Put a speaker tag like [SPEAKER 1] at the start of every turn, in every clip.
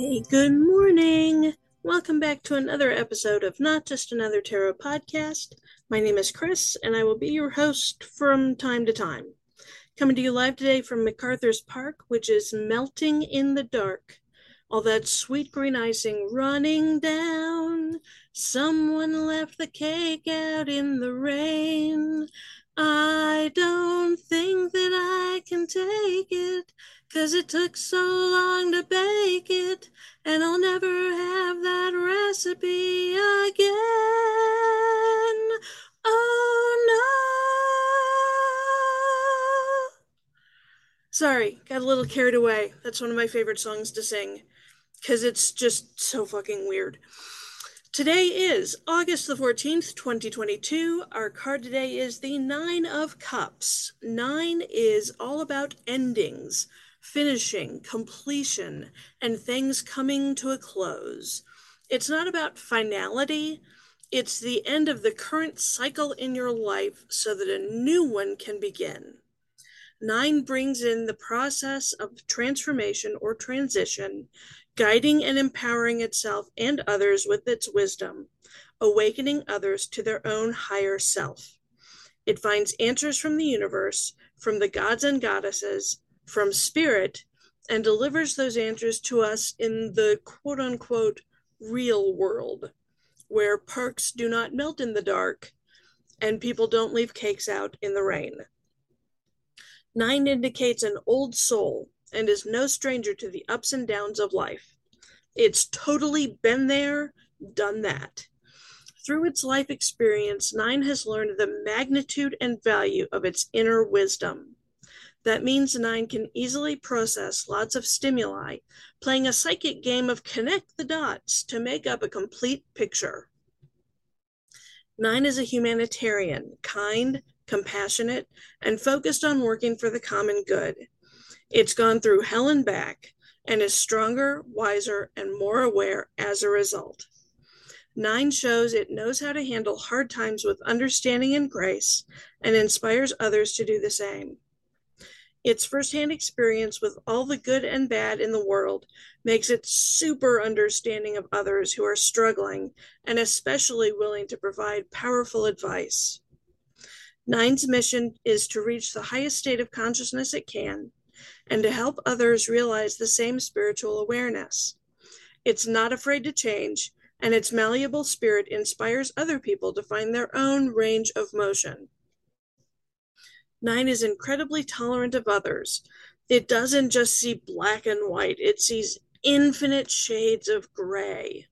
[SPEAKER 1] Hey, good morning. Welcome back to another episode of Not Just Another Tarot podcast. My name is Kriss, and I will be your host from time to time. Coming to you live today from MacArthur's Park, which is melting in the dark. All that sweet green icing running down. Someone left the cake out in the rain. I don't think that I can take it, cause it took so long to and I'll never have that recipe again. Oh no! Sorry, got a little carried away. That's one of my favorite songs to sing, cause it's just so fucking weird. Today is August the 14th, 2022. Our card today is the Nine of Cups. Nine is all about endings, finishing, completion, and things coming to a close. It's not about finality, it's the end of the current cycle in your life so that a new one can begin. Nine brings in the process of transformation or transition guiding and empowering itself and others with its wisdom, awakening others to their own higher self. It finds answers from the universe, from the gods and goddesses, from spirit, and delivers those answers to us in the quote unquote real world, where parks do not melt in the dark and people don't leave cakes out in the rain. Nine indicates an old soul and is no stranger to the ups and downs of life. It's totally been there, done that. Through its life experience, Nine has learned the magnitude and value of its inner wisdom. That means Nine can easily process lots of stimuli, playing a psychic game of connect the dots to make up a complete picture. Nine is a humanitarian, kind, compassionate, and focused on working for the common good. It's gone through hell and back and is stronger, wiser, and more aware as a result. Nine shows it knows how to handle hard times with understanding and grace and inspires others to do the same. Its firsthand experience with all the good and bad in the world makes it super understanding of others who are struggling and especially willing to provide powerful advice. Nine's mission is to reach the highest state of consciousness it can and to help others realize the same spiritual awareness. It's not afraid to change, and its malleable spirit inspires other people to find their own range of motion. Nine is incredibly tolerant of others. It doesn't just see black and white, it sees infinite shades of gray.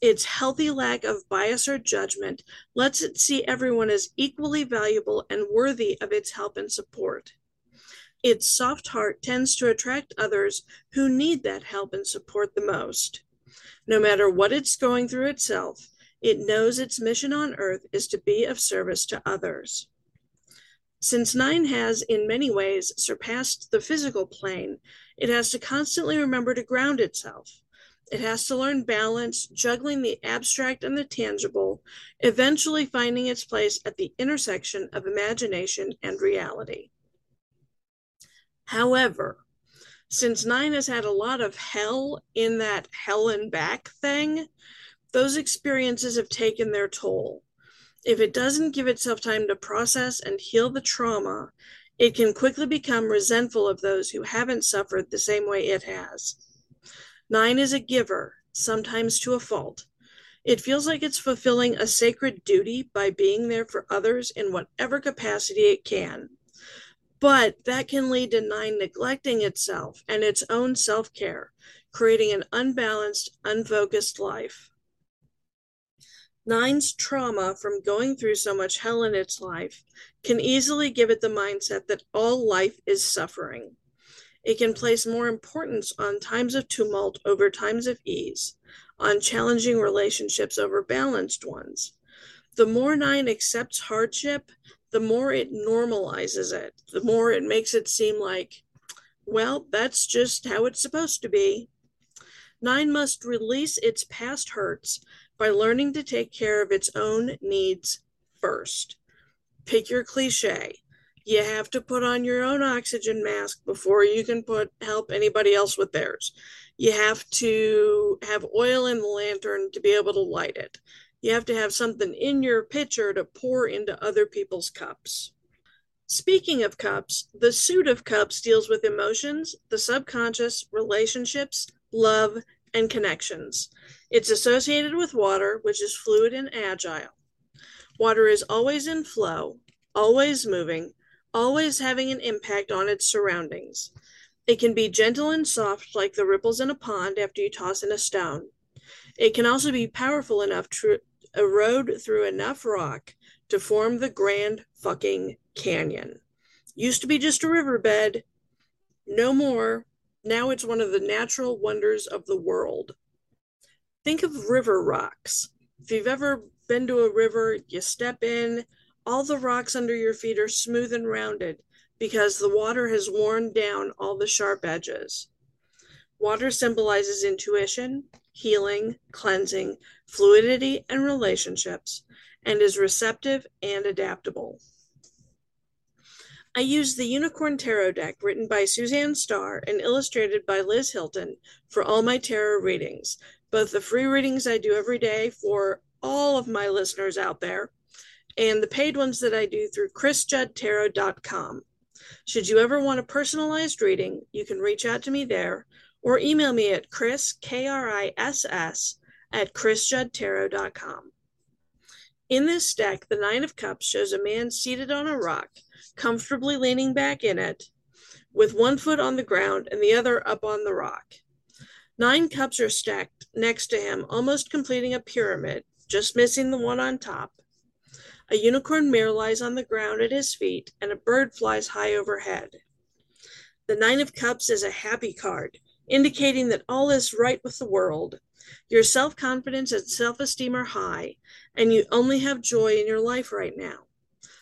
[SPEAKER 1] Its healthy lack of bias or judgment lets it see everyone as equally valuable and worthy of its help and support. Its soft heart tends to attract others who need that help and support the most. No matter what it's going through itself, it knows its mission on earth is to be of service to others. Since Nine has, in many ways, surpassed the physical plane, it has to constantly remember to ground itself. It has to learn balance, juggling the abstract and the tangible, eventually finding its place at the intersection of imagination and reality. However, since Nine has had a lot of hell in that hell and back thing, those experiences have taken their toll. If it doesn't give itself time to process and heal the trauma, it can quickly become resentful of those who haven't suffered the same way it has. Nine is a giver, sometimes to a fault. It feels like it's fulfilling a sacred duty by being there for others in whatever capacity it can. But that can lead to nine neglecting itself and its own self care, creating an unbalanced, unfocused life. Nine's trauma from going through so much hell in its life can easily give it the mindset that all life is suffering. It can place more importance on times of tumult over times of ease, on challenging relationships over balanced ones. The more nine accepts hardship, the more it normalizes it, the more it makes it seem like, well, that's just how it's supposed to be. Nine must release its past hurts by learning to take care of its own needs first. Pick your cliche. You have to put on your own oxygen mask before you can put help anybody else with theirs. You have to have oil in the lantern to be able to light it. You have to have something in your pitcher to pour into other people's cups. Speaking of cups, the suit of cups deals with emotions, the subconscious, relationships, love, and connections. It's associated with water, which is fluid and agile. Water is always in flow, always moving, always having an impact on its surroundings. It can be gentle and soft, like the ripples in a pond after you toss in a stone. It can also be powerful enough to erode through enough rock to form the Grand fucking Canyon. Used to be just a riverbed, no more. Now it's one of the natural wonders of the world. Think of river rocks. If you've ever been to a river, you step in, all the rocks under your feet are smooth and rounded because the water has worn down all the sharp edges. Water symbolizes intuition, healing, cleansing, fluidity, and relationships, and is receptive and adaptable. I use the Unicorn Tarot deck written by Suzanne Starr and illustrated by Liz Hilton for all my tarot readings, both the free readings I do every day for all of my listeners out there, and the paid ones that I do through krissjuddtarot.com. Should you ever want a personalized reading, you can reach out to me there or email me at kriss, K-R-I-S-S, at krissjuddtarot.com. In this deck, the Nine of Cups shows a man seated on a rock, comfortably leaning back in it, with one foot on the ground and the other up on the rock. Nine cups are stacked next to him, almost completing a pyramid, just missing the one on top. A unicorn mare lies on the ground at his feet, and a bird flies high overhead. The Nine of Cups is a happy card, indicating that all is right with the world. Your self confidence and self esteem are high, and you only have joy in your life right now.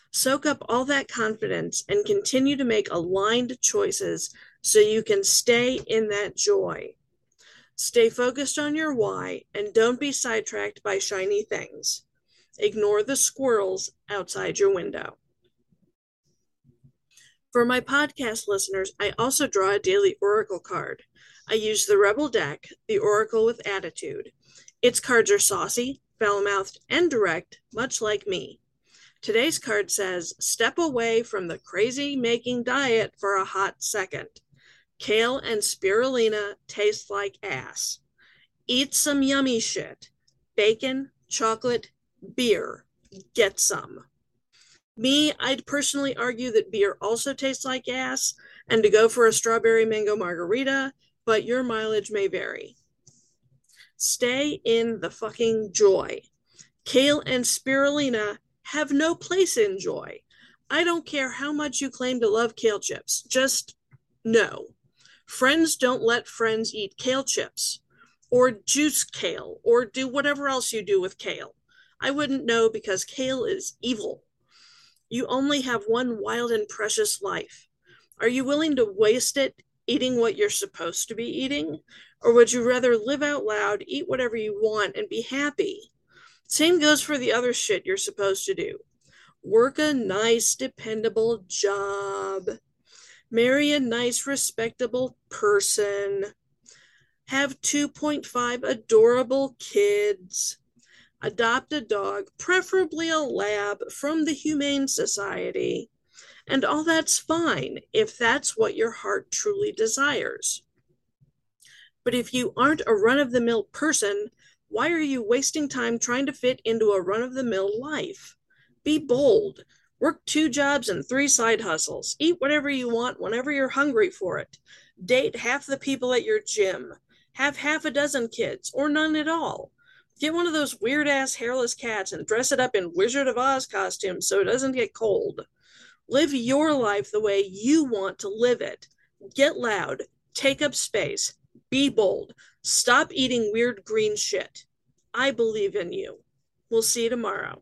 [SPEAKER 1] Soak up all that confidence and continue to make aligned choices so you can stay in that joy. Stay focused on your why and don't be sidetracked by shiny things. Ignore the squirrels outside your window. For my podcast listeners, I also draw a daily oracle card. I use the Rebel deck, the Oracle with Attitude. Its cards are saucy, foul mouthed, and direct, much like me. Today's card says Step away from the crazy making diet for a hot second. Kale and spirulina taste like ass. Eat some yummy shit. Bacon, chocolate, beer. Get some. Me, I'd personally argue that beer also tastes like ass and to go for a strawberry mango margarita, but your mileage may vary. Stay in the fucking joy. Kale and spirulina have no place in joy. I don't care how much you claim to love kale chips, just no. Friends don't let friends eat kale chips or juice kale or do whatever else you do with kale. I wouldn't know because kale is evil. You only have one wild and precious life. Are you willing to waste it eating what you're supposed to be eating? Or would you rather live out loud, eat whatever you want, and be happy? Same goes for the other shit you're supposed to do. Work a nice, dependable job. Marry a nice, respectable person. Have 2.5 adorable kids adopt a dog, preferably a lab from the Humane Society. And all that's fine if that's what your heart truly desires. But if you aren't a run of the mill person, why are you wasting time trying to fit into a run of the mill life? Be bold. Work two jobs and three side hustles. Eat whatever you want whenever you're hungry for it. Date half the people at your gym. Have half a dozen kids, or none at all. Get one of those weird ass hairless cats and dress it up in Wizard of Oz costume so it doesn't get cold. Live your life the way you want to live it. Get loud, take up space, be bold. Stop eating weird green shit. I believe in you. We'll see you tomorrow.